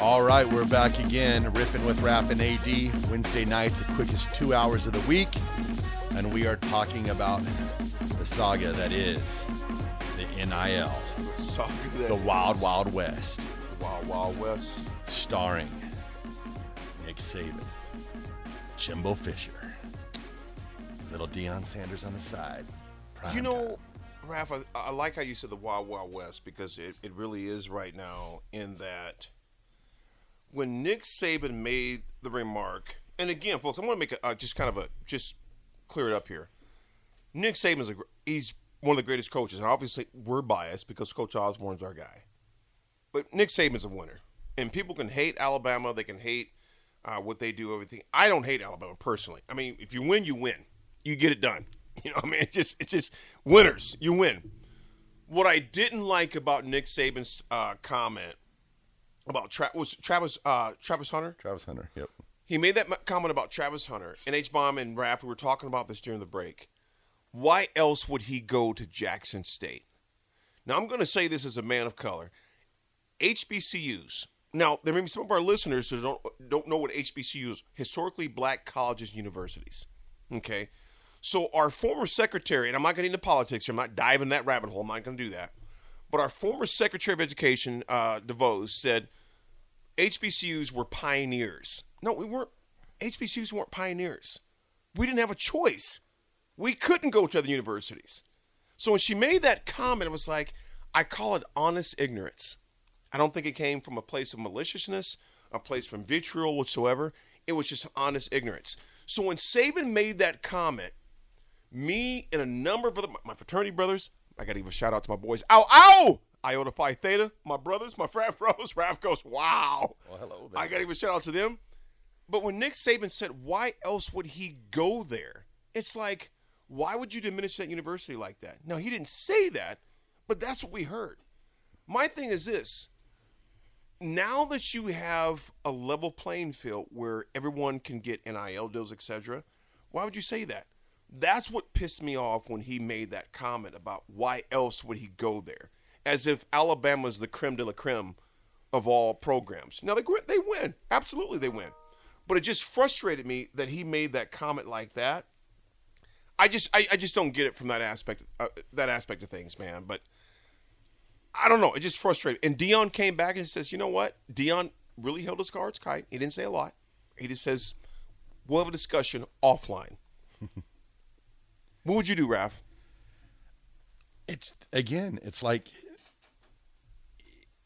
All right, we're back again, ripping with Raf and AD. Wednesday night, the quickest two hours of the week, and we are talking about the saga that is the NIL, The Saga that the. Wild Wild West, Wild Wild West. starring Nick Saban, Jimbo Fisher, little Deion Sanders on the side. You time. know, Raph, I, I like how you said the Wild Wild West because it, it really is right now in that when Nick Saban made the remark, and again, folks, I'm going to make a, uh, just kind of a just clear it up here. Nick Saban's a, he's one of the greatest coaches, and obviously we're biased because Coach Osborne's our guy. But Nick Saban's a winner, and people can hate Alabama, they can hate uh, what they do, everything. I don't hate Alabama personally. I mean, if you win, you win. You get it done. You know, I mean, it's just it's just winners. You win. What I didn't like about Nick Saban's uh, comment about Tra- was Travis uh, Travis Hunter. Travis Hunter. Yep. He made that comment about Travis Hunter and H Bomb and Rap. We were talking about this during the break. Why else would he go to Jackson State? Now I'm going to say this as a man of color. HBCUs. Now there may be some of our listeners who don't don't know what HBCUs, historically black colleges and universities. Okay, so our former secretary, and I'm not getting into politics here. I'm not diving that rabbit hole. I'm not going to do that. But our former Secretary of Education, uh, DeVos, said HBCUs were pioneers. No, we weren't. HBCUs weren't pioneers. We didn't have a choice. We couldn't go to other universities. So when she made that comment, it was like, I call it honest ignorance. I don't think it came from a place of maliciousness, a place from vitriol whatsoever. It was just honest ignorance. So when Saban made that comment, me and a number of other my fraternity brothers, I got to give a shout out to my boys. Ow, ow! Iota Phi Theta, my brothers, my frat bros. Raph goes, wow. Well, hello there. I got to give a shout out to them. But when Nick Saban said, why else would he go there? It's like, why would you diminish that university like that? No, he didn't say that, but that's what we heard. My thing is this now that you have a level playing field where everyone can get NIL deals, etc., why would you say that? That's what pissed me off when he made that comment about why else would he go there, as if Alabama's the creme de la creme of all programs. Now they they win, absolutely they win, but it just frustrated me that he made that comment like that. I just I, I just don't get it from that aspect uh, that aspect of things, man. But I don't know. It just frustrated. And Deion came back and says, you know what? Deion really held his cards tight. He didn't say a lot. He just says, we'll have a discussion offline. what would you do, Raph? it's again, it's like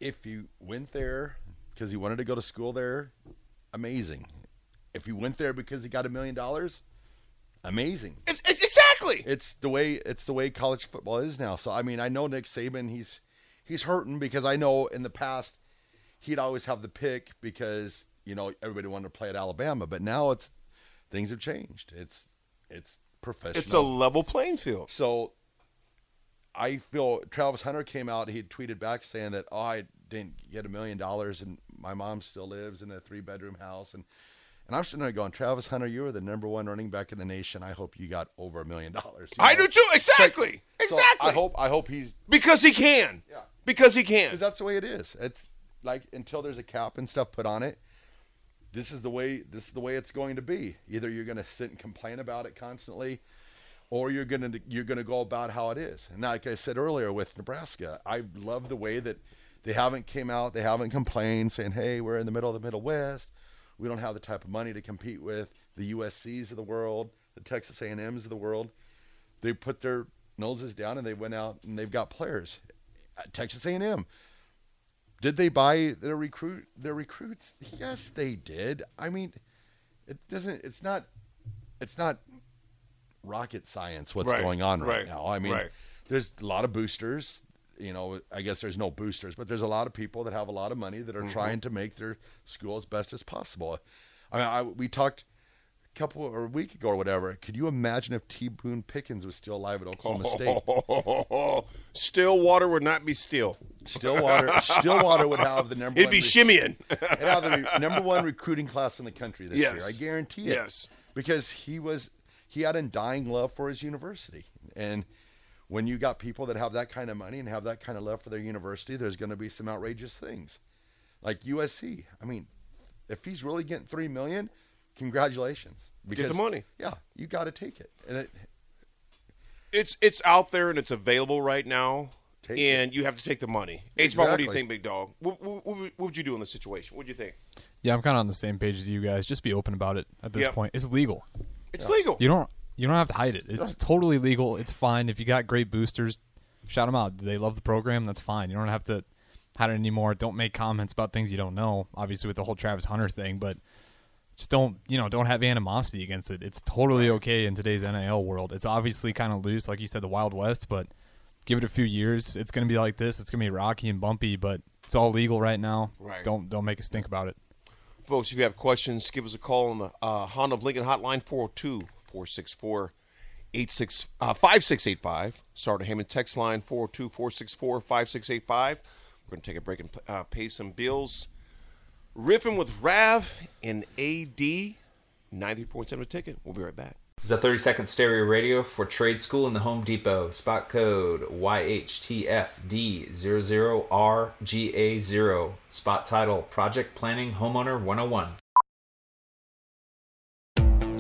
if you went there because he wanted to go to school there, amazing. If you went there because he got a million dollars, amazing. It's, it's exactly. It's the way it's the way college football is now. So I mean, I know Nick Saban, he's he's hurting because I know in the past he'd always have the pick because you know everybody wanted to play at Alabama, but now it's things have changed. It's it's professional. It's a level playing field. So I feel Travis Hunter came out. He had tweeted back saying that oh, I didn't get a million dollars, and my mom still lives in a three bedroom house, and and I'm sitting there going, Travis Hunter, you are the number one running back in the nation. I hope you got over a million dollars. I know? do too. Exactly. So exactly. I hope I hope he's because he can. Yeah. Because he can. because that's the way it is. It's like until there's a cap and stuff put on it. This is the way. This is the way it's going to be. Either you're going to sit and complain about it constantly, or you're going to you're going to go about how it is. And like I said earlier with Nebraska, I love the way that They haven't came out. They haven't complained, saying, "Hey, we're in the middle of the Middle West. We don't have the type of money to compete with the USC's of the world, the Texas A&M's of the world." They put their noses down and they went out and they've got players. At Texas A&M. Did they buy their recruit their recruits? Yes, they did. I mean, it doesn't. It's not. It's not rocket science what's Right, going on right, right, now. I mean, right. there's a lot of boosters. You know, I guess there's no boosters, but there's a lot of people that have a lot of money that are Mm-hmm. trying to make their school as best as possible. I mean, I, we talked a couple or a week ago or whatever. Could you imagine if T. Boone Pickens was still alive at Oklahoma State? Stillwater would not be still. Stillwater, Stillwater would have the number. It'd one be re- shimmying. It'd have the number one recruiting class in the country this Yes. year. I guarantee it. Yes. because he was he had a dying love for his university, and when you got people that have that kind of money and have that kind of love for their university, there's going to be some outrageous things, like USC. I mean, if he's really getting three million, congratulations. Get the money. Yeah, you got to take it, and it, It's it's out there and it's available right now, Take and you have to take the money. H Bar, what do you think, big dog? What, what, what would- what would you do in this situation? What do you think? Yeah, I'm kind of on the same page as you guys. Just be open about it at this Yep. point. It's legal. It's legal. You don't you don't have to hide it. It's totally legal. It's fine. If you got great boosters, shout them out. Do they love the program? That's fine. You don't have to hide it anymore. Don't make comments about things you don't know. Obviously, with the whole Travis Hunter thing, but just don't you know don't have animosity against it. It's totally okay in today's NIL world. It's obviously kind of loose, like you said, the Wild West, but give it a few years. It's going to be like this. It's going to be rocky and bumpy, but it's all legal right now. Right. Don't don't make us think about it. Folks, if you have questions, give us a call on the uh, Honda of Lincoln hotline 402 464 uh, 5685. Starter Heyman text line 402 464 5685. We're going to take a break and uh, pay some bills. Riffing with Raf and AD, 90.7 a ticket. We'll be right back. This is a 30 second stereo radio for trade school in the Home Depot. Spot code YHTFD00RGA0. Spot title Project Planning Homeowner 101.